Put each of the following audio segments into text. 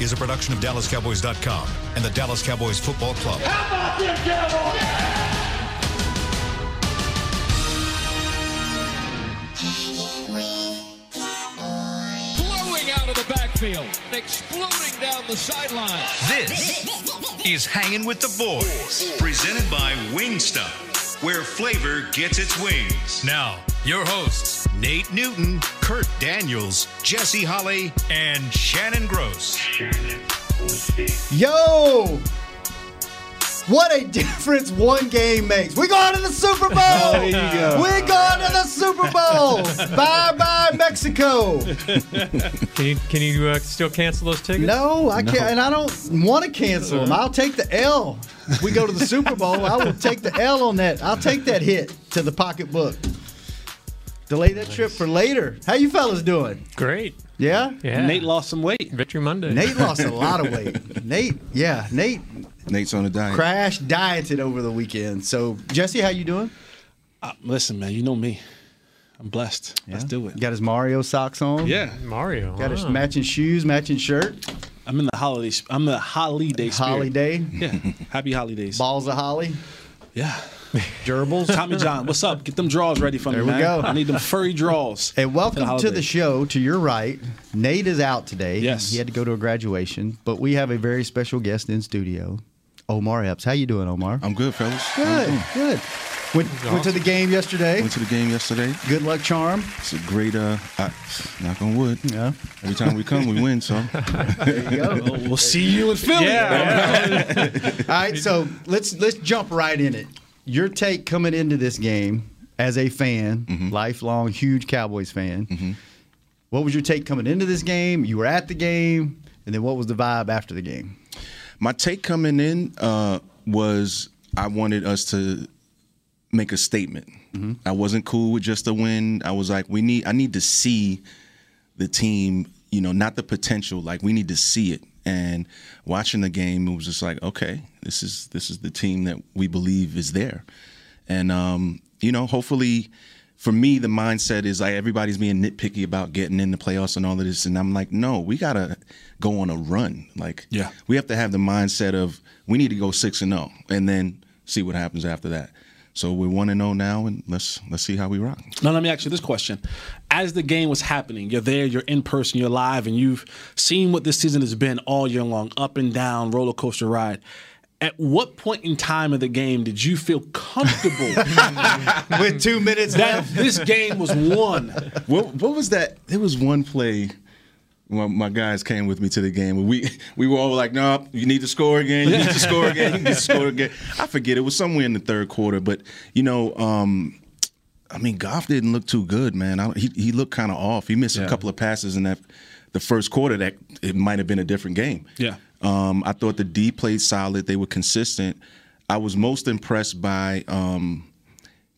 is a production of DallasCowboys.com and the Dallas Cowboys Football Club. How about them Cowboys? blowing out of the backfield, exploding down the sideline. This is Hanging with the Boys, presented by Wingstop, where flavor gets its wings. Now, your hosts, Nate Newton, Kurt Daniels, Jesse Holley, and Shannon Gross. Yo! What a difference one game makes. We're going to the Super Bowl. There you go. We're going to the Super Bowl. bye bye, Mexico. Can you can you uh, still cancel those tickets? No, I can't, and I don't want to cancel them. I'll take the L. We go to the Super Bowl. I will take the L on that. I'll take that hit to the pocketbook. Delay that trip for later. How you fellas doing? Great. Yeah. Yeah. Nate lost some weight. Victory Monday. Nate lost a lot of weight. Nate, yeah, Nate Nate's on a diet. crash dieted over the weekend. So Jesse, how you doing? Uh, listen, man, you know me. I'm blessed. Let's do it. Got his Mario socks on. Yeah, Mario. Got his matching shoes, matching shirt. I'm in the holiday. I'm in the holiday spirit. Holiday. Yeah, happy holidays. Balls of holly. Yeah. Gerbils. Tommy John, what's up? Get them draws ready for There me, we man. go. I need them furry draws. And welcome to the show. To your right, Nate is out today. Yes. he had to go to a graduation, but we have a very special guest in studio, Omar Epps. How you doing, Omar? I'm good, fellas. good, good. Went, went to the game yesterday. Went to the game yesterday. Good luck, charm. It's a great, uh, I, knock on wood. Yeah, Every time we come, we win. So there you go. Well, we'll see you in Philly. Yeah. All right, so let's let's jump right in it. Your take coming into this game as a fan, Mm-hmm. lifelong huge Cowboys fan. What was your take coming into this game? You were at the game, and then what was the vibe after the game? my take coming in uh, was I wanted us to make a statement. I wasn't cool with just a win. I was like, we need. I need to see the team. You know, not the potential. Like we need to see it. And watching the game, it was just like, okay, this is this is the team that we believe is there. And um, you know, hopefully, for me, the mindset is like everybody's being nitpicky about getting in the playoffs and all of this, and I'm like, no, we gotta go on a run. Like, Yeah. we have to have the mindset of we need to go six and zero, and then see what happens after that. So we're one and zero now, and let's let's see how we rock. Now let me ask you this question: As the game was happening, you're there, you're in person, you're live, and you've seen what this season has been all year long, up and down, roller coaster ride. At what point in time of the game did you feel comfortable With two minutes that left, this game was won? What what was that? There was one play. When my guys came with me to the game, we we were all like, "No, you need to score again. You need to score again. You need to score again." I forget it was somewhere in the third quarter, but you know, um, I mean, Goff didn't look too good, man. I, he he looked kind of off. He missed a couple of passes in that the first quarter that it might have been a different game. Yeah. Um, I thought the D played solid. They were consistent. I was most impressed by um,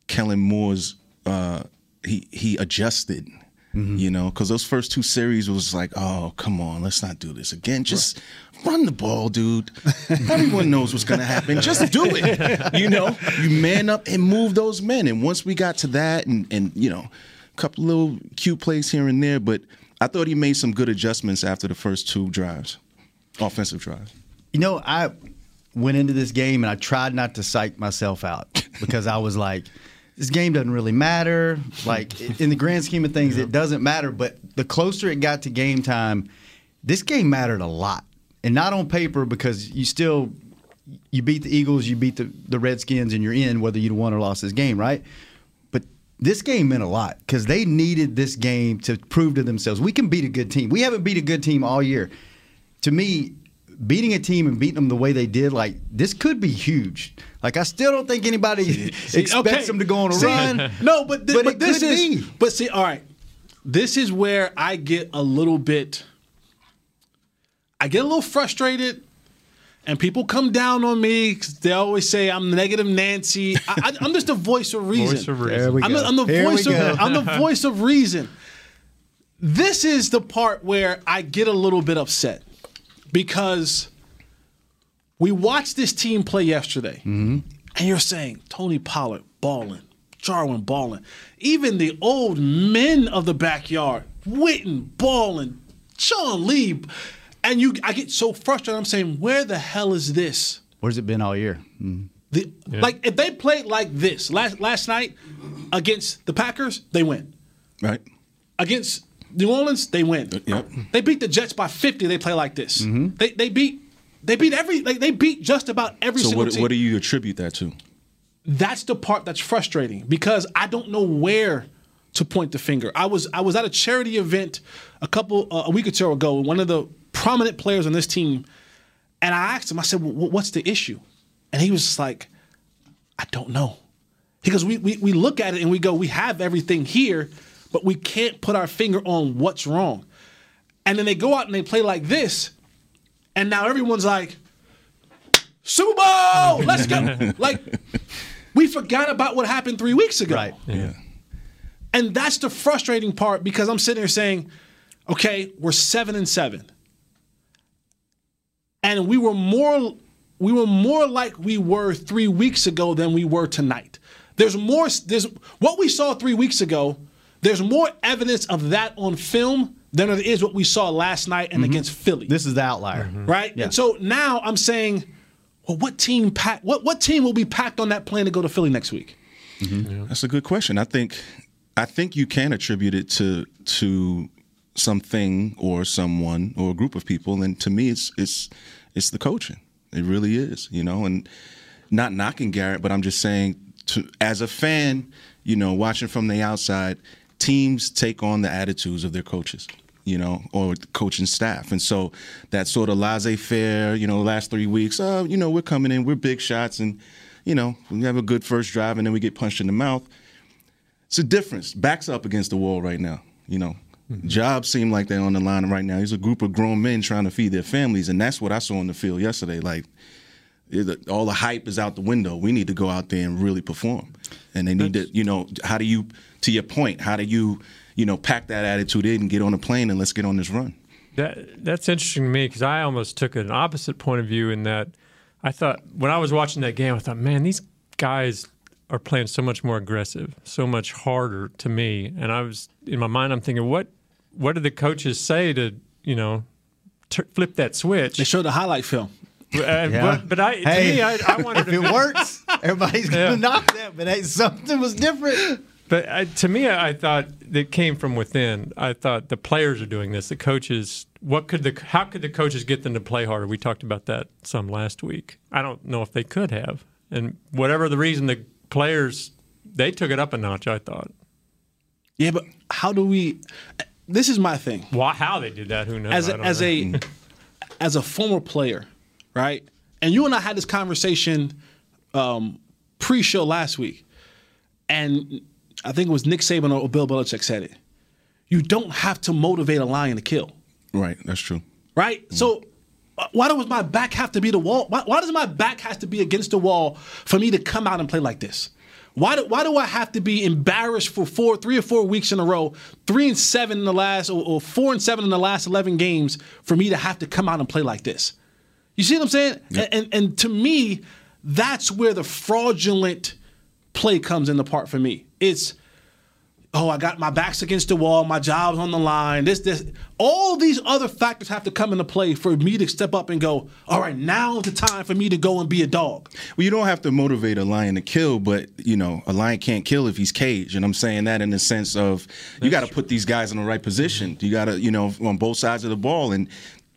Kellen Moore's. Uh, he he adjusted. You know, because those first two series was like, oh, come on, let's not do this again. Just run the ball, dude. Everyone knows what's going to happen. Just do it. You know, you man up and move those men. And once we got to that, and and you know, a couple little cute plays here and there, but I thought he made some good adjustments after the first two drives, offensive drive. you know, I went into this game and I tried not to psych myself out because I was like, this game doesn't really matter. Like in the grand scheme of things, it doesn't matter. But the closer it got to game time, this game mattered a lot, and not on paper because you still you beat the Eagles, you beat the the Redskins, and you're in whether you won or lost this game, right? But this game meant a lot because they needed this game to prove to themselves we can beat a good team. We haven't beat a good team all year. To me, beating a team and beating them the way they did, like this could be huge. Like I still don't think anybody See, expects okay. them to go on a See, run. No, but, thi- But but, this is. be. But see, all right, this is where I get a little bit. I get a little frustrated, and people come down on me 'cause they always say I'm negative Nancy. I, I, I'm just a voice of reason. Voice of reason. I'm, the. I'm the voice of go. I'm the voice of reason. This is the part where I get a little bit upset because we watched this team play yesterday, Mm-hmm. and you're saying Tony Pollard balling, Jarwin balling, even the old men of the backyard, Witten balling, Sean Lee, and And you, I get so frustrated. I'm saying, where the hell is this? Where's it been all year? Mm. The, Like if they played like this last last night against the Packers, they win. Right. Against New Orleans, they win. Yep. They beat the Jets by 50. They play like this. Mm-hmm. They they beat they beat every like, they beat just about every So single what team. what do you attribute that to? that's the part that's frustrating because I don't know where to point the finger. I was I was at a charity event a couple uh, a week or two ago. One of the prominent players on this team, and I asked him. I said, well, "What's the issue?" And he was just like, "I don't know." He goes, we, we we look at it and we go, "We have everything here, but we can't put our finger on what's wrong." And then they go out and they play like this, and now everyone's like, Super Bowl, let's go. like, we forgot about what happened three weeks ago. Right. Yeah. And that's the frustrating part because I'm sitting here saying, okay, we're seven and seven. And we were more we were more like we were three weeks ago than we were tonight. There's more there's what we saw three weeks ago, there's more evidence of that on film than there is what we saw last night and mm-hmm. against Philly. This is the outlier. Mm-hmm. right? Yeah. And so now I'm saying, well, what team pack what what team will be packed on that plane to go to Philly next week? Mm-hmm. That's a good question. I think I think you can attribute it to to something or someone or a group of people, and to me, it's it's it's the coaching. It really is, you know. And not knocking Garrett, but I'm just saying, to, as a fan, you know, watching from the outside, teams take on the attitudes of their coaches. You know, or coaching staff, and so that sort of laissez-faire. You know, last three weeks, uh, you know, we're coming in, we're big shots, and you know, we have a good first drive, and then we get punched in the mouth it's a difference. Backs up against the wall right now. You know, jobs seem like they're on the line right now. There's a group of grown men trying to feed their families, and that's what I saw on the field yesterday. Like, all the hype is out the window. We need to go out there and really perform. And they need to, you know, how do you, to your point, how do you, you know, pack that attitude in and get on a plane and let's get on this run? That that's interesting to me because I almost took an opposite point of view in that I thought when I was watching that game, I thought, man, these guys are playing so much more aggressive, so much harder to me. And I was in my mind, I'm thinking, what what did the coaches say to you know t- flip that switch? They showed the highlight film. Uh, but, but I, to Hey, me, I, I wanted if to it works, everybody's gonna Yeah. knock that. But hey, something was different. But uh, to me, I I thought it came from within. I thought the players are doing this. The coaches, what could the how could the coaches get them to play harder? We talked about that some last week. I don't know if they could have, and whatever the reason, the players they took it up a notch. I thought. Yeah, but how do we? This is my thing. Why, how they did that? Who knows? As I a, as know. a as a former player, right? And you and I had this conversation um, pre-show last week, and I think it was Nick Saban or Bill Belichick said it. You don't have to motivate a lion to kill. Right. That's true. right? So uh, why does my back have to be the wall? Why, why does my back have to be against the wall for me to come out and play like this? Why do, why do I have to be embarrassed for four, three or four weeks in a row, three and seven in the last, or, or four and seven in the last eleven games, for me to have to come out and play like this? You see what I'm saying? And, and and to me, that's where the fraudulent play comes into part for me. It's oh, I got my back's against the wall, my job's on the line, this, this. All these other factors have to come into play for me to step up and go, all right, now's the time for me to go and be a dog. Well, you don't have to motivate a lion to kill, but you know, a lion can't kill if he's caged. And I'm saying that in the sense of you got to put these guys in the right position. You got to, you know, on both sides of the ball, and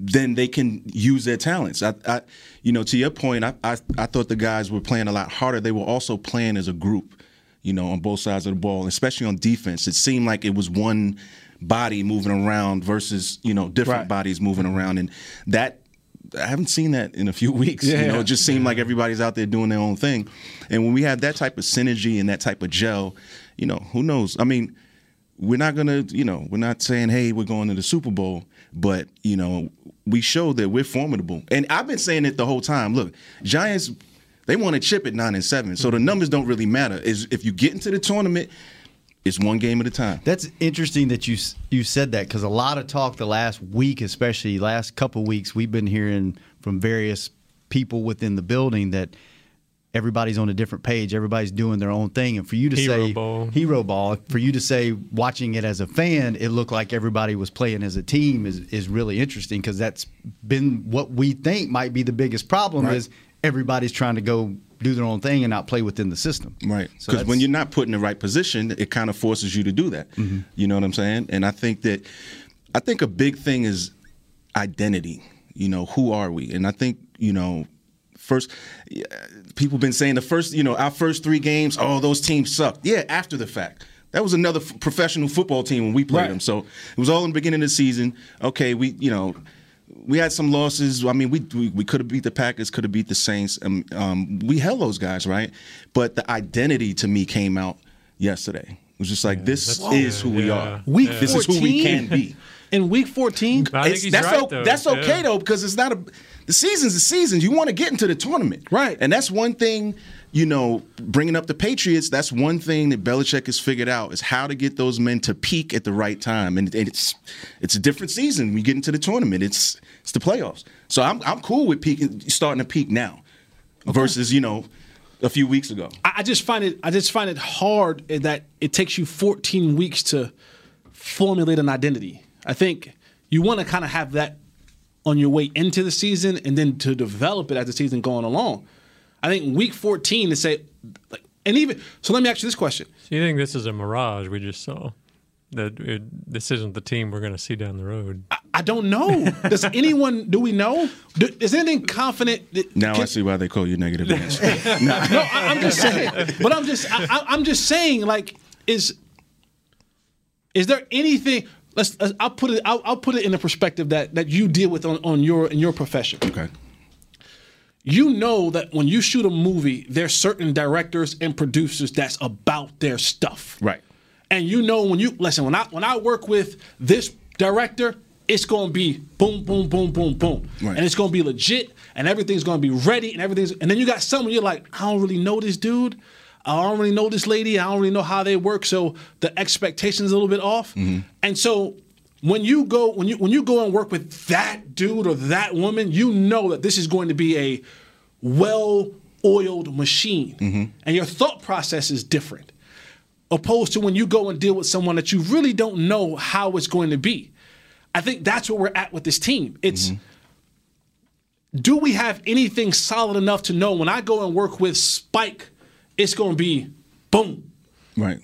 then they can use their talents. I, I you know, to your point, I, I, I thought the guys were playing a lot harder. They were also playing as a group, you know, on both sides of the ball, especially on defense. It seemed like it was one body moving around versus you know different Right. bodies moving around, and that I haven't seen that in a few weeks. You know, it just seemed like everybody's out there doing their own thing. And when we have that type of synergy and that type of gel, you know, who knows? I mean, we're not gonna, you know, we're not saying, hey, we're going to the Super Bowl, but you know, we show that we're formidable. And I've been saying it the whole time. Look, Giants, they want to chip at nine and seven, so the mm-hmm. numbers don't really matter. Is if you get into the tournament, it's one game at a time. That's interesting that you you said that because a lot of talk the last week, especially last couple weeks, we've been hearing from various people within the building that everybody's on a different page, everybody's doing their own thing, and for you to Hero say ball. hero ball, for you to say watching it as a fan, it looked like everybody was playing as a team is is really interesting because that's been what we think might be the biggest problem Right. is everybody's trying to go do their own thing and not play within the system. Right. So Because when you're not put in the right position, it kind of forces you to do that. Mm-hmm. You know what I'm saying? And I think that I think a big thing is identity. You know, who are we? And I think, you know, first people been saying the first, you know, our first 3 games, oh, those teams sucked. Yeah, after the fact. That was another f- professional football team when we played Right. them. So it was all in the beginning of the season. Okay, we, you know, we had some losses. I mean, we we, we could have beat the Packers, could have beat the Saints. Um, um, we held those guys, right? But the identity to me came out yesterday. It was just like this is who we yeah, are. Week This is who we can be. In week 14, I think It's- he's that's right, o- that's okay Yeah. though because it's not a the season's the season. You want to get into the tournament, Right. And that's one thing. You know, bringing up the Patriots, that's one thing that Belichick has figured out is how to get those men to peak at the right time, and, and it's it's a different season. when you get into the tournament. It's it's the playoffs. So I'm I'm cool with peaking, starting to peak now, versus you know a few weeks ago. I just find it I just find it hard that it takes you 14 weeks to formulate an identity. I think you want to kind of have that on your way into the season and then to develop it as the season going along. I think week 14 to say like and even so let me ask you this question. So you think this is a mirage we just saw? That it, this isn't the team we're going to see down the road. I don't know. Does anyone do we know? Do, is anything confident that Now I see why they call you negative. Nancy. No, I, I'm just saying. But I'm just I, I- I'm just saying like is is there anything let's, let's I'll put it I'll, I'll put it in the perspective that that you deal with on, on your in your profession. okay. You know that when you shoot a movie, there's certain directors and producers that's about their stuff. Right. And you know when you listen when I when I work with this director, it's going to be boom boom boom boom boom. Right. And it's going to be legit and everything's going to be ready and everything's and then you got someone you're like, I don't really know this dude. I don't really know this lady. I don't really know how they work, so the expectations is a little bit off. Mm-hmm. And so when you go when you when you go and work with that dude or that woman, you know that this is going to be a well-oiled machine, mm-hmm. and your thought process is different opposed to when you go and deal with someone that you really don't know how it's going to be. I think that's where we're at with this team. It's mm-hmm. do we have anything solid enough to know when I go and work with Spike, it's going to be boom, Right.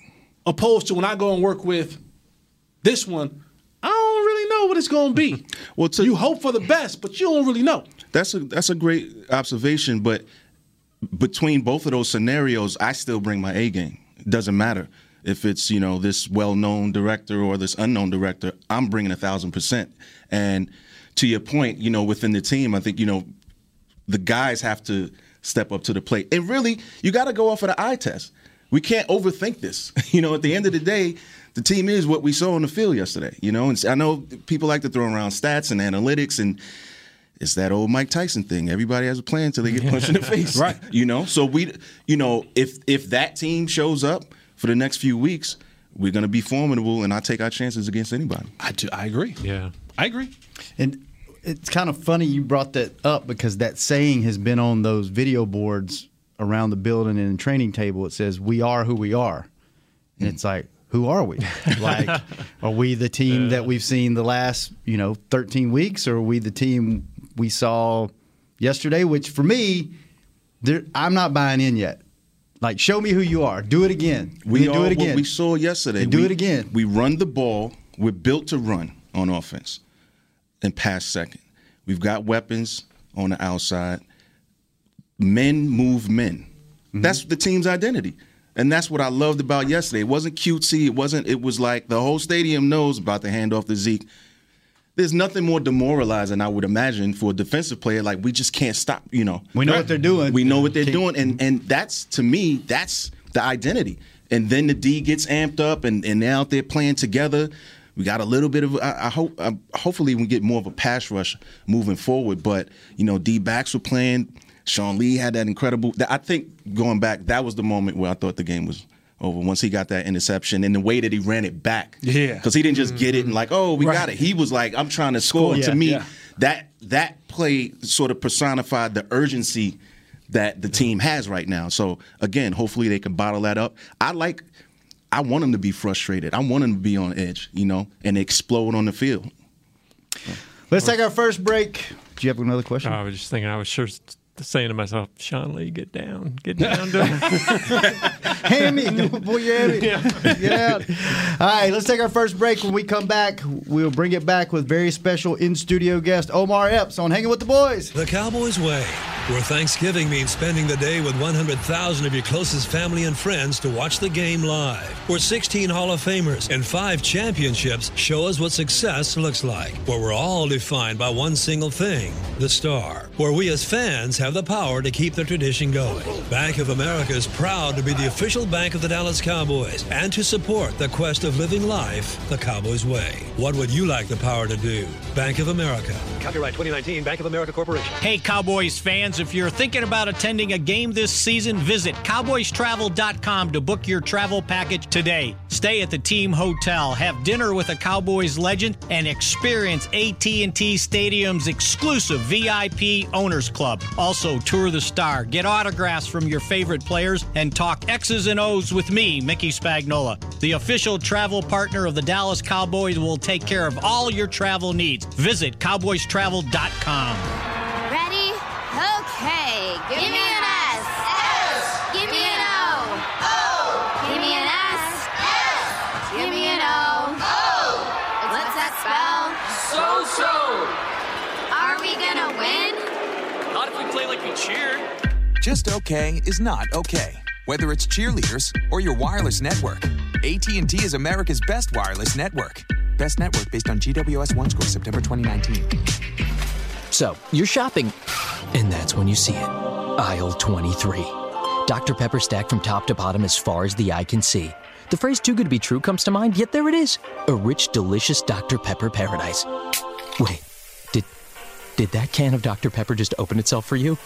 opposed to when I go and work with this one, I don't really know what it's going to be. Well, to- you hope for the best, but you don't really know. That's a that's a great observation, but between both of those scenarios, I still bring my A game. It doesn't matter if it's you know this well-known director or this unknown director. I'm bringing a thousand percent. And to your point, you know, within the team, I think you know the guys have to step up to the plate. And really, you got to go off of the eye test. We can't overthink this. You know, at the end of the day, the team is what we saw on the field yesterday. You know, and I know people like to throw around stats and analytics and it's that old Mike Tyson thing. Everybody has a plan until they get punched in the face. Right. You know, so we, you know, if if that team shows up for the next few weeks, we're going to be formidable, and I take our chances against anybody. I do. I agree. Yeah. I agree. And it's kind of funny you brought that up because that saying has been on those video boards around the building and the training table. It says, "We are who we are," and it's like, who are we? like, are we the team that we've seen the last you know 13 weeks, or are we the team we saw yesterday? Which for me, there, I'm not buying in yet. Like, show me who you are. Do it again. We do it again. what we saw yesterday. And do We- it again. We run the ball. We're built to run on offense and pass second. We've got weapons on the outside. Men move men. Mm-hmm. That's the team's identity. And that's what I loved about yesterday. It wasn't cutesy. It wasn't, it was like the whole stadium knows about the handoff to Zeke. There's nothing more demoralizing, I would imagine, for a defensive player. Like we just can't stop, you know. We know what they're doing. We know what they're doing, and and that's to me, that's the identity. And then the D gets amped up, and and they're out there playing together. We got a little bit of. I, I hope. I, hopefully, we get more of a pass rush moving forward. But you know, D backs were playing. Sean Lee had that incredible. I think going back, that was the moment where I thought the game was over. Once he got that interception and the way that he ran it back. Yeah. because he didn't just get it and like, oh, we got it. He was like, I'm trying to score. Yeah, to me, yeah. that that play sort of personified the urgency that the team has right now. So again, hopefully they can bottle that up. I like I want them to be frustrated. I want them to be on edge, you know, and explode on the field. Let's take our first break. Do you have another question? I was just thinking, I was sure s- saying to myself, Sean Lee, get down, get down. To hammy, don't pull hammy. Get out. All right, let's take our first break. When we come back, we'll bring it back with very special in studio guest Omar Epps on Hanging with the Boys. The Cowboys Way, where Thanksgiving means spending the day with 100,000 of your closest family and friends to watch the game live. Where 16 Hall of Famers and five championships show us what success looks like. Where we're all defined by one single thing the star. Where we as fans have the power to keep the tradition going. Bank of America is proud to be the official bank of the Dallas Cowboys and to support the quest of living life the Cowboys Way. What would you like the power to do? Bank of America. Copyright 2019 Bank of America Corporation. Hey, Cowboys fans, if you're thinking about attending a game this season, visit cowboystravel.com to book your travel package today. Stay at the team hotel, have dinner with a Cowboys legend, and experience AT&T Stadium's exclusive VIP Owners Club. Also, tour the star, get autographs from your favorite players, and talk X's and O's with me, Mickey Spagnola. The official travel partner of the Dallas Cowboys will take care of all your travel needs. Visit cowboystravel.com. Ready? Okay. Give, me an Just okay is not okay. Whether it's cheerleaders or your wireless network, AT&T is America's best wireless network. Best network based on GWS One score September 2019. So, you're shopping, and that's when you see it. Aisle 23. Dr. Pepper stacked from top to bottom as far as the eye can see. The phrase too good to be true comes to mind, yet there it is. A rich, delicious Dr. Pepper paradise. Wait, did did that can of Dr. Pepper just open itself for you?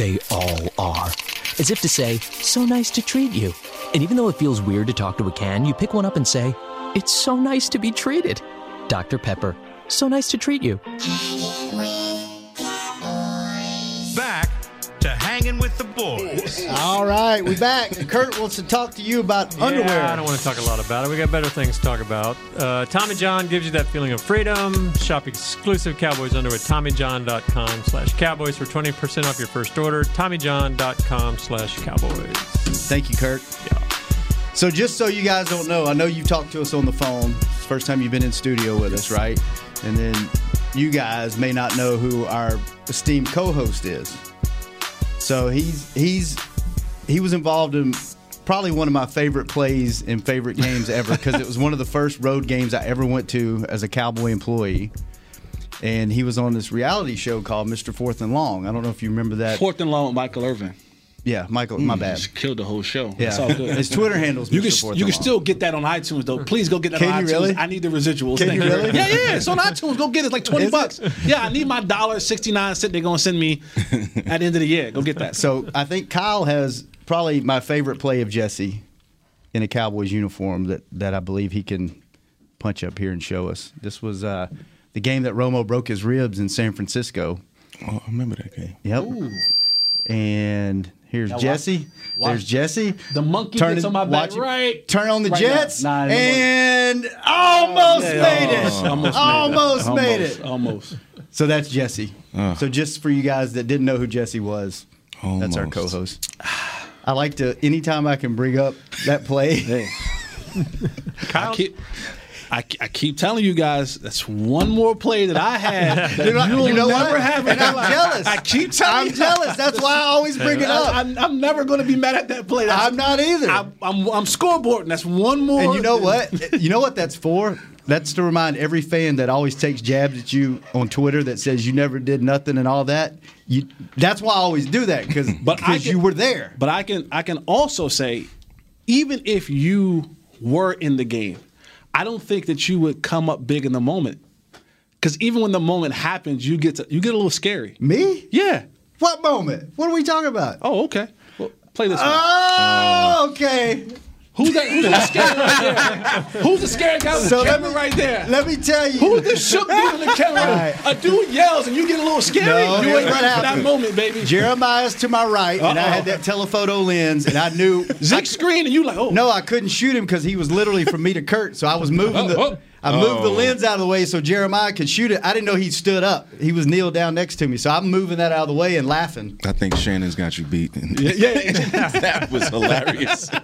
They all are. As if to say, so nice to treat you. And even though it feels weird to talk to a can, you pick one up and say, it's so nice to be treated. Dr. Pepper, so nice to treat you. Hanging with the boys. All right, we're back. Kurt wants to talk to you about underwear. Yeah, I don't want to talk a lot about it. We got better things to talk about. Uh, Tommy John gives you that feeling of freedom. Shop exclusive Cowboys underwear at TommyJohn.com slash Cowboys for 20% off your first order. TommyJohn.com slash Cowboys. Thank you, Kurt. Yeah. So just so you guys don't know, I know you've talked to us on the phone. It's the first time you've been in studio with us, right? And then you guys may not know who our esteemed co-host is. So he's he's he was involved in probably one of my favorite plays and favorite games ever because it was one of the first road games I ever went to as a Cowboy employee. And he was on this reality show called Mr. Fourth and Long. I don't know if you remember that. Fourth and long with Michael Irvin. Yeah, Michael, my Mm, bad. Just killed the whole show. Yeah. It's all good. His Twitter handle's You can you can still get that on iTunes though. Please go get that Can on you iTunes. really? I need the residuals. Can Thank you really? Yeah, yeah. It's on iTunes. Go get it. It's like twenty Is it? bucks. Yeah, I need my dollar sixty nine cent. They're gonna send me at the end of the year. Go get that. So I think Kyle has probably my favorite play of Jesse in a Cowboys uniform that, that I believe he can punch up here and show us. This was uh, the game that Romo broke his ribs in San Francisco. Oh, I remember that game. Yep. And here's Now Jesse. watch. There's Jesse. The monkey Turn gets it- on my back right. Turn on the right. Jets Nah, the monkey- and almost Yeah, made it. almost, almost made it. Almost made it. Almost. So that's Jesse. Uh. So just for you guys that didn't know who Jesse was, that's our co-host. I like to anytime I can bring up that play. Hey. I keep, I, I keep telling you guys that's one more play that I had that You know- you'll you know never what? have. And I'm life. jealous. I keep telling I'm you. jealous. That's why I always bring it up. I, am never going to be mad at that play. That's, I'm not either. I'm, I'm, I'm scoreboarding. That's one more. And you know what? You know what that's for? That's to remind every fan that always takes jabs at you on Twitter that says you never did nothing and all that. You, that's why I always do that because I can- you were there. But I can I can also say, even if you were in the game, I don't think that you would come up big in the moment. Because even when the moment happens, you get to, you get a little scary. Me? Yeah. What moment? What are we talking about? Oh, okay. Well, play this one. Oh, okay. Who's that? Who's the scary right there? Who's the scary guy with So the let camera me- right there? Let me tell you. Who's the shook dude in the camera? Right. A dude yells and you get a little scary. No, you ain't ready for that moment, baby. Jeremiah's to my right, and I had that telephoto lens, and I knew Zeke screen and you like, oh. No, I couldn't shoot him because he was literally from me to Kurt. So I was moving the. Oh, oh. I moved the Oh. lens out of the way so Jeremiah could shoot it. I didn't know he stood up. He was kneeled down next to me, so I'm moving that out of the way and laughing. I think Shannon's got you beat. Yeah, yeah. that was hilarious.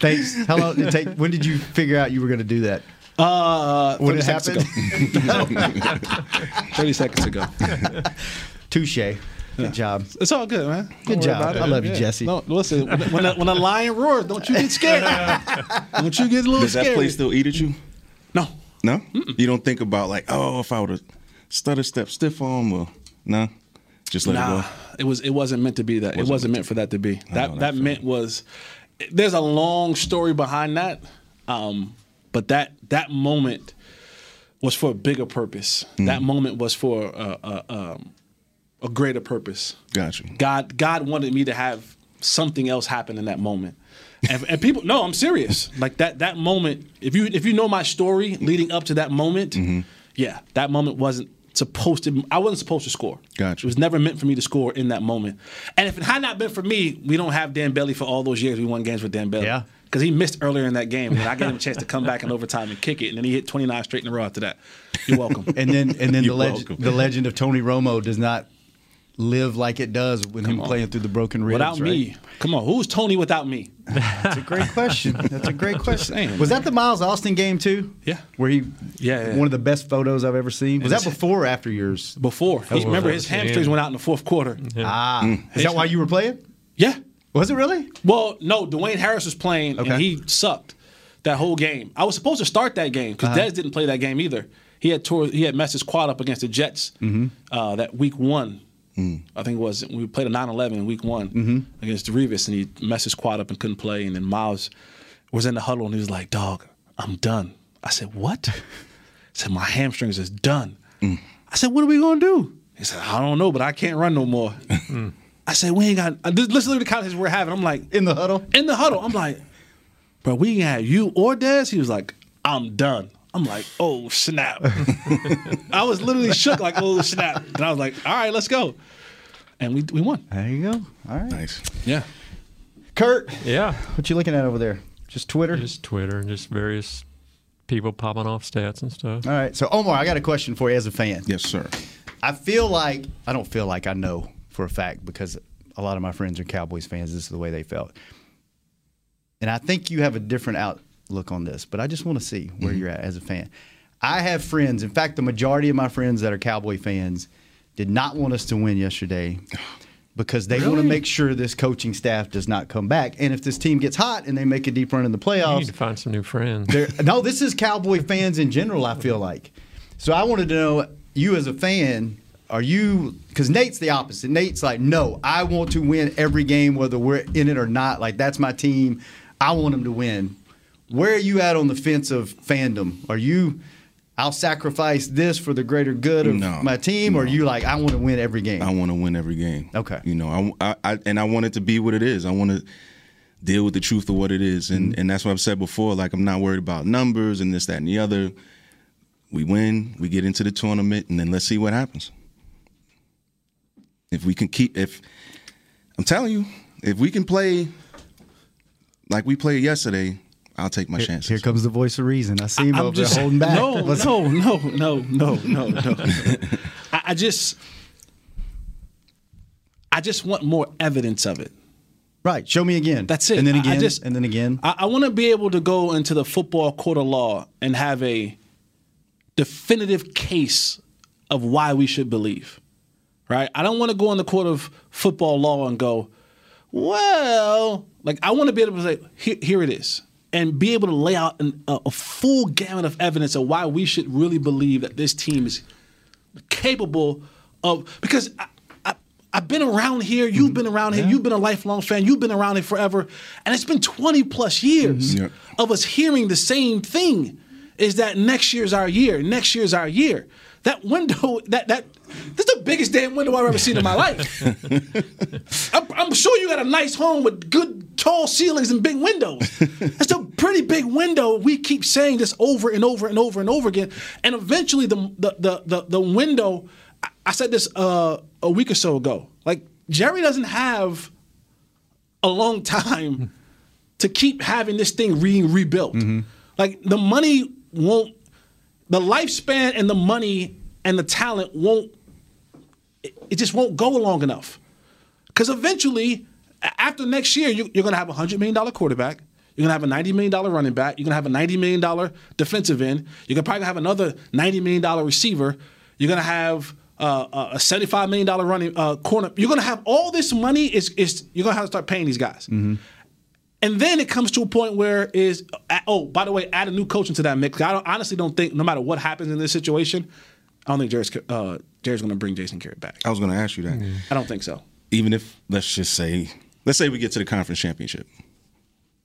Thanks. How long did it take? When did you figure out you were going to do that? Uh, When it happened? ago. 30 seconds ago. Touche. Good job. It's all good, man. Good Don't worry job. I love you, Jesse. No, listen, when, when, a, when a lion roars, don't you get scared. don't you get a little scared. Does that scared. place still eat at you? No. No? You don't think about like, oh, if I would have stutter step stiff arm or no? Just let nah, it go. it was it wasn't meant to be that. Wasn't it wasn't meant for that to be. I That that that meant was. There's a long story behind that, um, but that that moment was for a bigger purpose. Mm. That moment was for a, a, um, a greater purpose. Got you. God God wanted me to have something else happen in that moment. And, and people no, I'm serious. Like that that moment, if you if you know my story leading up to that moment, Mm-hmm. yeah, that moment wasn't supposed to I wasn't supposed to score. Gotcha. It was never meant for me to score in that moment. And if it had not been for me, we don't have Dan Bailey for all those years we won games with Dan Bailey. Yeah. Because he missed earlier in that game, and I gave him a chance to come back in overtime and kick it, and then he hit 29 straight in a row after that. You're welcome. And then and then the legend the legend of Tony Romo does not live like it does with him on. playing through the broken ribs. without right? me, come on, who's Tony without me? That's a great question. That's a great question. saying, was that the Miles Austin game too? Yeah. Where he, Yeah, yeah. one of the best photos I've ever seen. Was that before or after yours? Before, he, remember his hamstrings went out in the fourth quarter. Ah, is that why you were playing? Yeah. Was it really? Well, no, Dwayne Harris was playing Okay. and he sucked that whole game. I was supposed to start that game because Uh-huh. Dez didn't play that game either. He had tore, he had messed his quad up against the Jets Mm-hmm. uh, that week one. Mm. I think it was we played a 9-11 in week one Mm-hmm. against Revis and he messed his quad up and couldn't play. And then Miles was in the huddle and he was like, "Dog, I'm done." I said, "What?" He said, "My hamstrings is done." Mm. I said, "What are we gonna do?" He said, "I don't know, but I can't run no more." I said, "We ain't got." uh, listen to the conversation we're having. I'm like, In the huddle? in the huddle. I'm like, bro, we can have you or Dez. He was like, I'm done. I'm like, oh snap. I was literally shook, like, oh snap. And I was like, all right, let's go. And we we won. There you go. All right. Nice. Yeah. Kurt, Yeah, what you looking at over there? Just Twitter? just Twitter and just various people popping off stats and stuff. All right. So Omar, I got a question for you as a fan. Yes, sir. I feel like I don't feel like I know for a fact because a lot of my friends are Cowboys fans. This is the way they felt, and I think you have a different outlook on this. But I just want to see where mm-hmm. you're at as a fan. I have friends. In fact, the majority of my friends that are Cowboy fans did not want us to win yesterday because they want to make sure this coaching staff does not come back. And if this team gets hot and they make a deep run in the You need playoffs, to find some new friends. no, this is Cowboy fans in general. I feel like. So I wanted to know you as a fan. Are you? Because Nate's the opposite. Nate's like, no, I want to win every game, whether we're in it or not. Like that's my team. I want them to win. Where are you at on the fence of fandom? Are you? I'll sacrifice this for the greater good of No, my team, or no. are you like I want to win every game? I want to win every game. Okay. You know, I, I, I and I want it to be what it is. I want to deal with the truth of what it is, and Mm-hmm. and that's what I've said before. Like I'm not worried about numbers and this, that, and the other. We win, we get into the tournament, and then let's see what happens. If we can keep, if I'm telling you, if we can play like we played yesterday, I'll take my chances. Here comes the voice of reason. I see him I'm over just- there holding back. No, Let's- no, no, no, no, no, no. I, I just, I just want more evidence of it. Right. Show me again. That's it. And then I- I again. just- and then again. I, I want to be able to go into the football court of law and have a definitive case of why we should believe. Right? I don't want to go in the court of football law and go, well, like I want to be able to say, here, here it is, and be able to lay out an, a, a full gamut of evidence of why we should really believe that this team is capable of because I, I, I've been around here. You've mm-hmm. been around here. You've been a lifelong fan. You've been around here forever, and it's been twenty plus years mm-hmm. Yeah. of us hearing the same thing. is that next year's our year. Next year's our year. That window, that that this is the biggest damn window I've ever seen in my life. I'm, I'm sure you got a nice home with good tall ceilings and big windows. That's a pretty big window. We keep saying this over and over and over and over again, and eventually the the the the, the window. I- I said this uh, a week or so ago. Like Jerry doesn't have a long time to keep having this thing being rebuilt. Like the money won't, the lifespan and the money and the talent won't, it, just won't go long enough. Because eventually, after next year, you, you're going to have a $100 million quarterback. You're going to have a $90 million running back. You're going to have a $90 million defensive end. You're going to probably have another $90 million receiver. You're going to have uh, a $75 million running uh, corner. You're going to have all this money. Is, is You're going to have to start paying these guys. And then it comes to a point where is oh by the way add a new coach into that mix. I don't, honestly don't think no matter what happens in this situation, I don't think Jerry's uh, Jerry's going to bring Jason Garrett back. I was going to ask you that. I don't think so. Even if let's just say, let's say we get to the conference championship,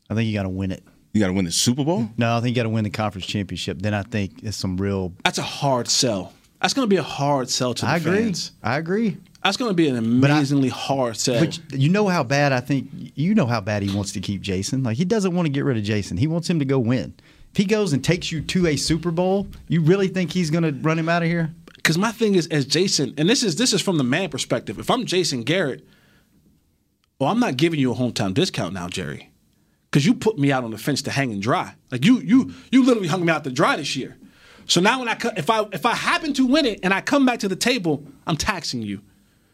I think you got to win it. you got to win the Super Bowl. No, I think you got to win the conference championship. Then I think it's some real. That's a hard sell. That's going to be a hard sell to the I agree. fans. I agree. That's going to be an amazingly hard sell. But you know how bad I think you know how bad he wants to keep Jason. Like he doesn't want to get rid of Jason. He wants him to go win. If he goes and takes you to a Super Bowl, you really think he's going to run him out of here? Because my thing is, as Jason, and this is this is from the man perspective. If I'm Jason Garrett, well, I'm not giving you a hometown discount now, Jerry, because you put me out on the fence to hang and dry. Like you, you, you literally hung me out to dry this year. So now when I if I if I happen to win it and I come back to the table, I'm taxing you.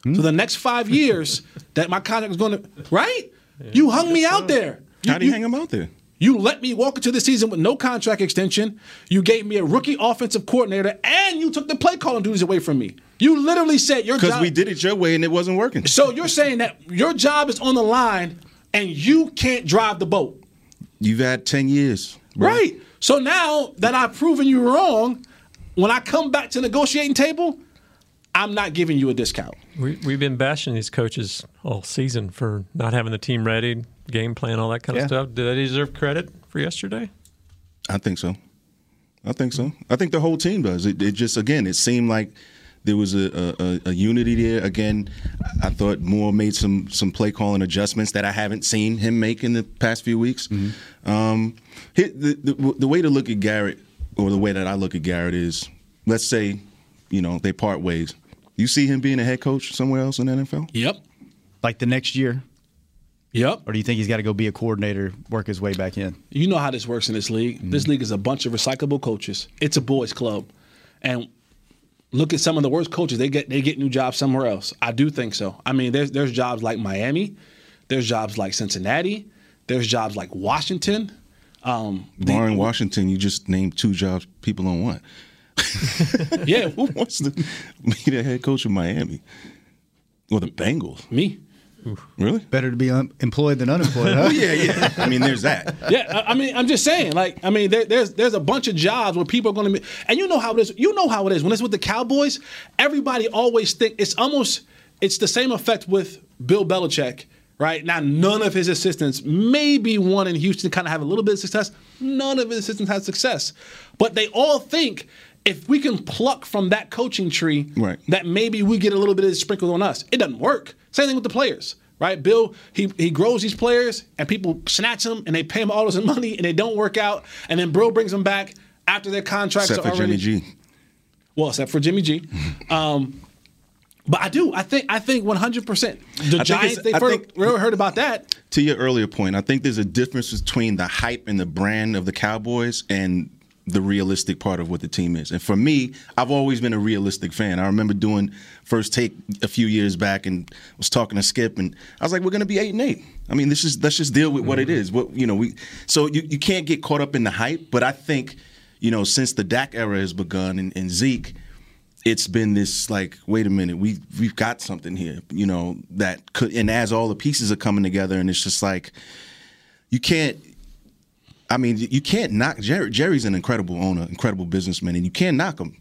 Hmm? So the next five years that my contract is going to right, you hung me out there. How do you hang him out there? You let me walk into the season with no contract extension. You gave me a rookie offensive coordinator, and you took the play calling duties away from me. You literally said your Because we did it your way and it wasn't working. So you're saying that your job is on the line, and you can't drive the boat, You've had ten years, bro. right? So now that I've proven you wrong, when I come back to the negotiating table, I'm not giving you a discount. We, we've been bashing these coaches all season for not having the team ready, game plan, all that kind Yeah. of stuff. Do they deserve credit for yesterday? I think so. I think so. I think the whole team does. It, it just again, it seemed like there was a, a, a unity there. Again, I thought Moore made some some play calling adjustments that I haven't seen him make in the past few weeks. Um, the, the the way to look at Garrett, or the way that I look at Garrett is, let's say, you know, they part ways. You see him being a head coach somewhere else in the NFL? Yep. Like the next year? Yep. Or do you think he's got to go be a coordinator, work his way back in? You know how this works in this league. This league is a bunch of recyclable coaches. It's a boys' club, and look at some of the worst coaches. They get they get new jobs somewhere else. I do think so. I mean, there's there's jobs like Miami, there's jobs like Cincinnati, there's jobs like Washington. Um, the- Barring Washington, you just named two jobs people don't want. yeah, who wants to be the head coach of Miami or the Bengals? Me. Really? Better to be un- employed than unemployed, huh? yeah, yeah. I mean, there's that. yeah, I I mean, I'm just saying. Like, I mean, there, there's there's a bunch of jobs where people are going to be, and you know how it is. You know how it is when it's with the Cowboys. Everybody always think it's almost it's the same effect with Bill Belichick. Right now, none of his assistants, maybe one in Houston, kind of have a little bit of success. None of his assistants have success, but they all think if we can pluck from that coaching tree, Right. that maybe we get a little bit of it sprinkled on us. It doesn't work. Same thing with the players, right? Bill, he he grows these players and people snatch them and they pay him all this money and they don't work out. And then Bill brings them back after their contracts Except are for already. Jimmy G. Well, except for Jimmy G. Um, but I do. I think. I think 100. percent The think Giants. I heard, think- we heard about that. To your earlier point, I think there's a difference between the hype and the brand of the Cowboys and the realistic part of what the team is. And for me, I've always been a realistic fan. I remember doing first take a few years back and was talking to Skip and I was like, we're gonna be eight and eight. I mean, this is let's just deal with what it mm-hmm. is. What you know, we so you, you can't get caught up in the hype, but I think, you know, since the Dak era has begun and, and Zeke, it's been this like, wait a minute, we we've got something here, you know, that could and as all the pieces are coming together and it's just like you can't I mean, you can't knock Jerry. Jerry's an incredible owner, incredible businessman, and you can't knock him.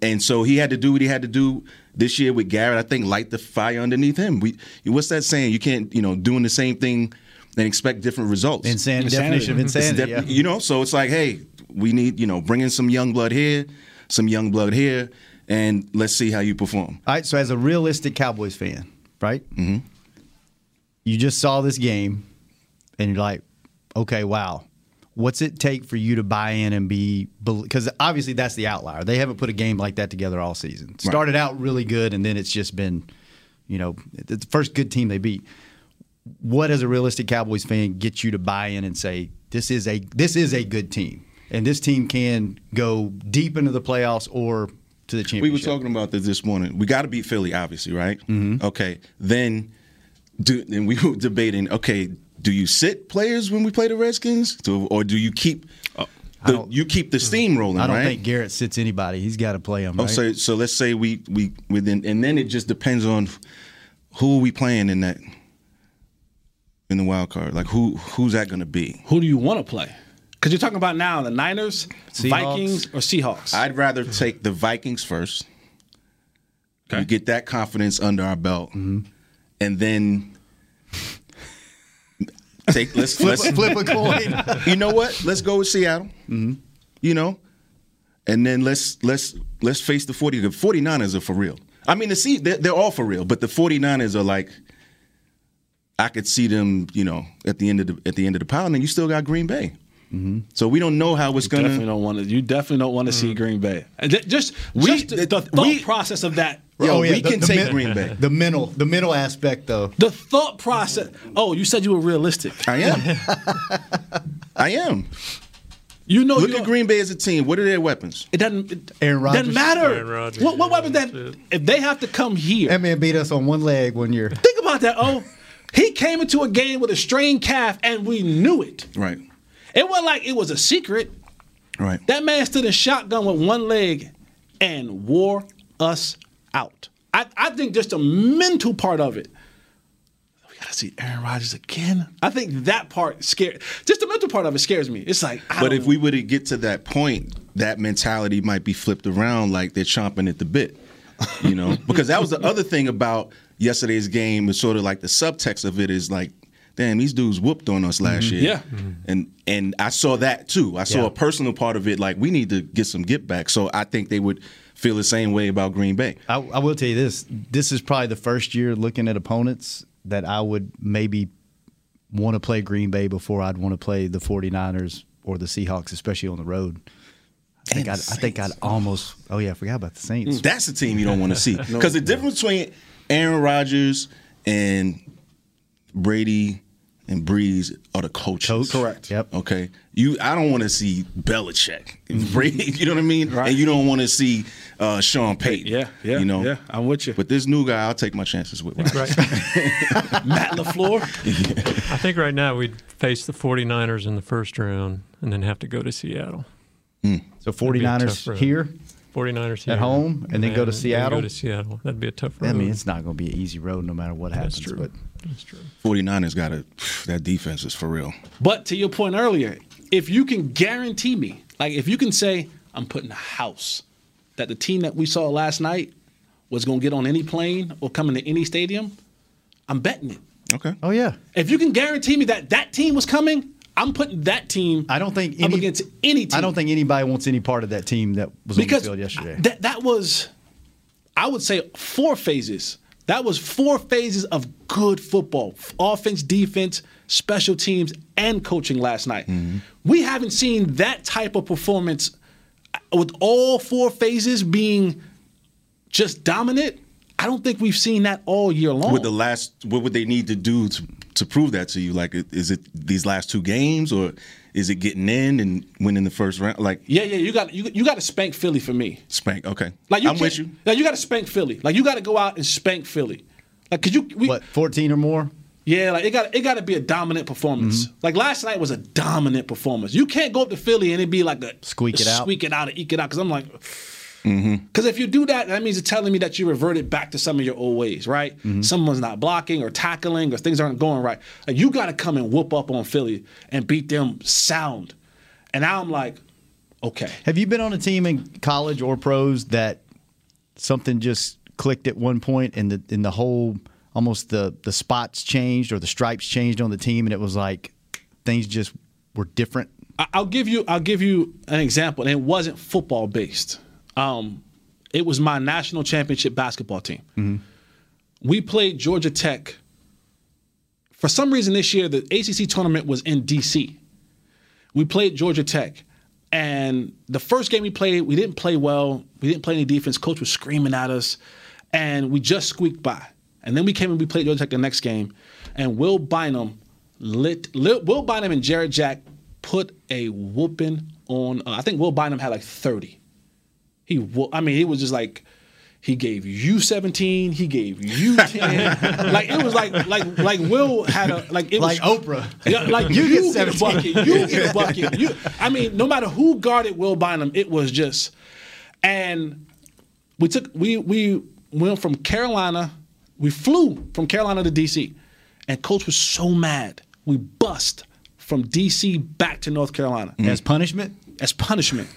And so he had to do what he had to do this year with Garrett. I think light the fire underneath him. We, what's that saying? You can't, you know, doing the same thing and expect different results. Insan- definition of insanity. def- yeah. You know, so it's like, hey, we need you know bring in some young blood here, some young blood here, and let's see how you perform. All right, so as a realistic Cowboys fan, right? Mm-hmm. You just saw this game, and you're like, okay, wow. What's it take for you to buy in and be because obviously that's the outlier. They haven't put a game like that together all season. Started out really good, and then it's just been, you know, the first good team they beat. What as a realistic Cowboys fan gets you to buy in and say this is a this is a good team, and this team can go deep into the playoffs or to the championship. We were talking about this this morning. We got to beat Philly, obviously, right? Mm-hmm. Okay, then do and we were debating. Okay, do you sit players when we play the Redskins, to, or do you keep the, you keep the steam rolling? I don't right? think Garrett sits anybody. He's got to play them. Oh, Right? so so let's say we we within, and then it just depends on who are we playing in that in the wild card. Like who who's that going to be? Who do you want to play? Because you're talking about now the Niners, Seahawks. Vikings, or Seahawks. I'd rather take the Vikings first. We get that confidence under our belt, Mm-hmm. and then take let's Flip- let's flip a coin. you know what? Let's go with Seattle. Mm-hmm. You know, and then let's let's let's face the 40 the 49ers are for real. I mean, the see they're, they're all for real, but the 49ers are like I could see them, you know, at the end of the at the end of the pile, and then you still got Green Bay. Mm-hmm. So we don't know how it's You going definitely to. don't want to. You definitely don't want to see mm-hmm. Green Bay. And Just We- just the, the thought process of that. Oh, yeah, the- the men- Green Bay. The mental, the mental aspect, though. The thought process. Oh, you said you were realistic. I am. I am. You know, look at Green Bay as a team. What are their weapons? It doesn't. It Aaron Rodgers. doesn't matter. Aaron Rodgers, what what yeah, weapons that? If they have to come here, That man beat us on one leg one year. think about that. Oh, he came into a game with a strained calf, and we knew it. Right. It wasn't like it was a secret. Right. That man stood in shotgun with one leg and wore us out. I, I think just the mental part of it. We gotta see Aaron Rodgers again. I think that part scared. Just the mental part of it scares me. It's like, I But if we were to get to that point, that mentality might be flipped around like they're chomping at the bit. You know? because that was the other thing about yesterday's game is sort of like the subtext of it is like, damn, these dudes whooped on us last Mhm. year. Yeah. And and I saw that too. I saw Yeah. a personal part of it, like we need to get some get back. So I think they would feel the same way about Green Bay. I, I will tell you this: this is probably the first year looking at opponents that I would maybe want to play Green Bay before I'd want to play the 49ers or the Seahawks, especially on the road. I think I'd, I think I'd almost. Oh yeah, I forgot about the Saints. That's the team you don't want to see. No. Because the difference between Aaron Rodgers and Brady and Brees are the coaches. Correct. Yep. Okay. You I don't want to see Belichick and Brady, you know what I mean? Right. And you don't want to see uh, Sean Payton. Yeah, yeah, You know? yeah, I'm with you. But this new guy, I'll take my chances with. Right. Matt Lafleur. I think right now we'd face the 49ers in the first round and then have to go to Seattle. So That'd be a 49ers here 49ers here. at home, and then go to Seattle. Go to Seattle. That'd be a tough road. I mean, it's not going to be an easy road no matter what happens. true. But That's true. 49ers got a that defense is for real. But to your point earlier, if you can guarantee me, like if you can say, I'm putting a house that the team that we saw last night was going to get on any plane or come into any stadium, I'm betting it. Okay. oh yeah, If you can guarantee me that that team was coming, I'm putting that team I don't think up any, against any team. I don't think anybody wants any part of that team that was because on the field yesterday. that that was, I would say, four phases. That was four phases of good football: offense, defense, special teams, and coaching last night. Mm-hmm. We haven't seen that type of performance with all four phases being just dominant. I don't think we've seen that all year long. With the last, what would they need to do to to prove that to you? Like, is it these last two games, or is it getting in and winning the first round? Like, yeah, yeah, you got you, you got to spank Philly for me. spank. Okay, Like you I'm with can't- you. Like you got to spank Philly. Like you got to go out and spank Philly. Like could you we, what 14 or more? Yeah, like it got it got to be a dominant performance. Mm-hmm. Like last night was a dominant performance. You can't go up to Philly and it be like a Squeak it out. squeak it out, and eke it out. Because I'm like, Mm-hmm. because if you do that, that means it's telling me that you reverted back to some of your old ways, right? Mm-hmm. Someone's not blocking or tackling or things aren't going right. Like you got to come and whoop up on Philly and beat them sound. And now I'm like, okay, Have you been on a team in college or pros that something just clicked at one point and the in the whole almost the the spots changed or the stripes changed on the team and it was like things just were different I'll give you I'll give you an example, and it wasn't football based. Um, it was my national championship basketball team. We played Georgia Tech. For some reason this year, the ACC tournament was in DC. We played Georgia Tech, and the first game we played, we didn't play well. We didn't play any defense. Coach was screaming at us, and we just squeaked by. And then we came and we played Georgia Tech the next game, and Will Bynum lit, lit Will Bynum and Jarrett Jack put a whooping on. Uh, I think Will Bynum had like thirty. He, wo- I mean, he was just like. He gave you 17. He gave you 10. like it was like like like Will had a like it Like was Oprah. Yeah, like You you, get get, a 17. bucket. You get a bucket. You, I mean, no matter who guarded Will Bynum, it was just. And we took we we went from Carolina. We flew from Carolina to DC, and Coach was so mad. We bust from DC back to North Carolina As punishment? as punishment.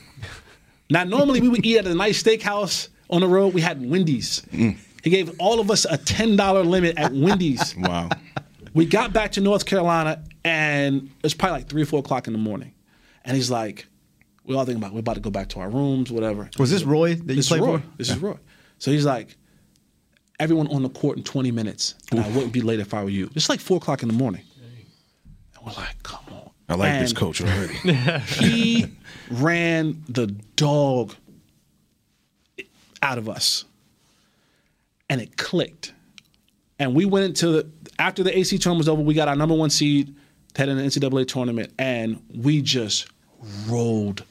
Now, normally we would eat at a nice steakhouse on the road. We had Wendy's. Mm. He gave all of us a ten dollar limit at Wendy's. Wow. We got back to North Carolina, and it's probably like three or four o'clock in the morning. And he's like, "We all thinking about we're about to go back to our rooms, whatever." Was this Roy that you This is played Roy. for? This is Roy. So he's like, "Everyone on the court in twenty minutes, and I wouldn't be late if I were you." It's like four o'clock in the morning, and we're like, "Come on." I like this coach already. he ran the dog out of us. And it clicked. And we went into the after the AC tournament was over, we got our number one seed, head in the NCAA tournament, and we just rolled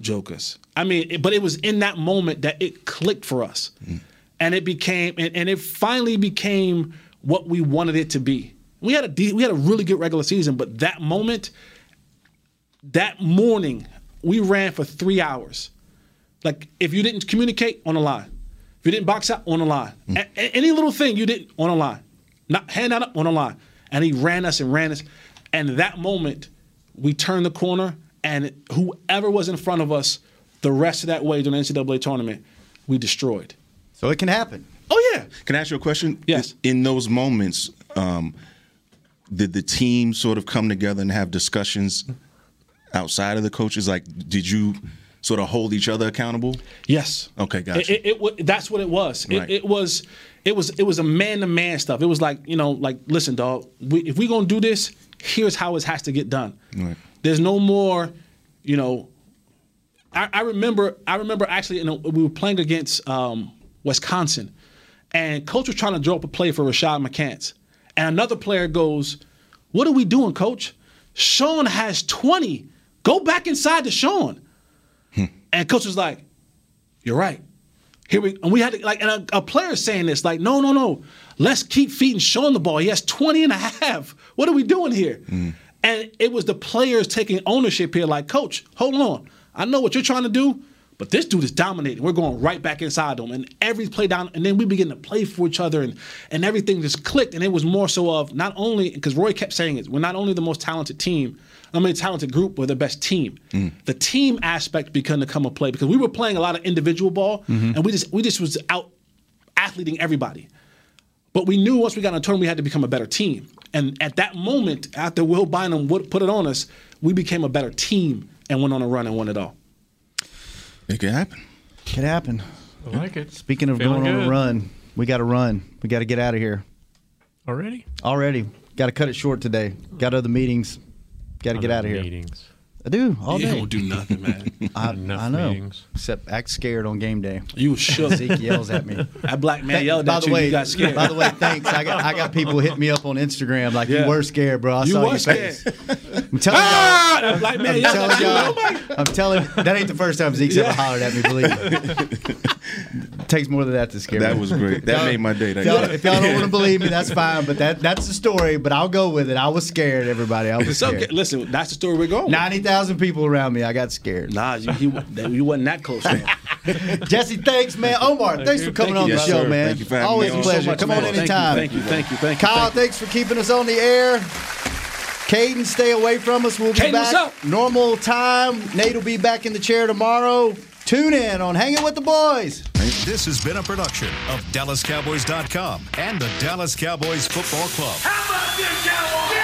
jokers. I mean, it- but it was in that moment that it clicked for us. Mm. And it became and, and it finally became what we wanted it to be. We had a we had a really good regular season, but that moment that morning we ran for three hours. Like if you didn't communicate on the line, if you didn't box out on the line, A- a- any little thing you didn't on the line, not hand out on the line, and he ran us and ran us, and that moment we turned the corner, and whoever was in front of us, the rest of that way during the NCAA tournament, we destroyed. So it can happen. Oh yeah, Can I ask you a question? Yes. In those moments, um, did the team sort of come together and have discussions outside of the coaches? Like, did you sort of hold each other accountable? Yes. Okay, gotcha. It, it, it, that's what it was. Right. It, it was. It was. It was a man to man stuff. It was like you know, like listen, dog. We, if we gonna do this, here's how it has to get done. Right. There's no more, you know. I, I remember. I remember actually, you know, we were playing against um, Wisconsin, and coach was trying to draw up a play for Rashad McCants, and another player goes, "What are we doing, coach? Sean has 20. Go back inside to Sean." Hmm. And coach was like, "You're right." Here we and we had to, like and a, a player saying this like, "No, no, no. Let's keep feeding Sean the ball. He has 20 and a half. What are we doing here?" Hmm. And it was the players taking ownership here like, "Coach, hold on. I know what you're trying to do, but this dude is dominating. We're going right back inside them." And every play down and then we begin to play for each other and and everything just clicked and it was more so of not only because Roy kept saying it, we're not only the most talented team, I mean, a talented group, we're the best team. Mm. The team aspect began to come a play because we were playing a lot of individual ball, mm-hmm. and we just we just was out athleting everybody. But we knew once we got in a tournament, we had to become a better team. And at that moment, after Will Bynum would put it on us, we became a better team and went on a run and won it all. It could happen. Can happen. I like it. Speaking of Feeling going on a run, we got to run. We got to get out of here Already? already. Got to cut it short today. Got other meetings. Got to get out of here. Meetings. I do all you day. don't do nothing, man. I, Enough I know. meetings. Except act scared on game day. You shook. Zeke yells at me. That black man Th- yelled by at the you. way, you got scared. By the way, thanks. I got I got people hit me up on Instagram like Yeah. you were scared, bro. I you saw were your scared. face. I'm telling ah, y'all. that black man I'm yelled telling at you. y'all. Oh I'm telling. That ain't the first time Zeke's ever hollered at me. Believe me. It takes more than that to scare me. That was great. That made my day. That If y'all, if y'all don't want to believe me, that's fine. But that that's the story. But I'll go with it. I was scared. Everybody, I was It's scared. okay. Listen, that's the story we're going. Ninety thousand people around me. I got scared. Nah, you, you, you wasn't that close. Man. Jesse, thanks, man. Omar, thanks for coming Thank on you, the yes, show, sir. man. Thank you for having Always on. a So pleasure. much, Come man. on Thank you. Thank you, thank you, thank you. Kyle, thank you. thanks for keeping us on the air. Caden, stay away from us. We'll be Caden, what's back up? normal time. Nate will be back in the chair tomorrow. Tune in on Hanging with the Boys. This has been a production of DallasCowboys.com and the Dallas Cowboys Football Club. How about this,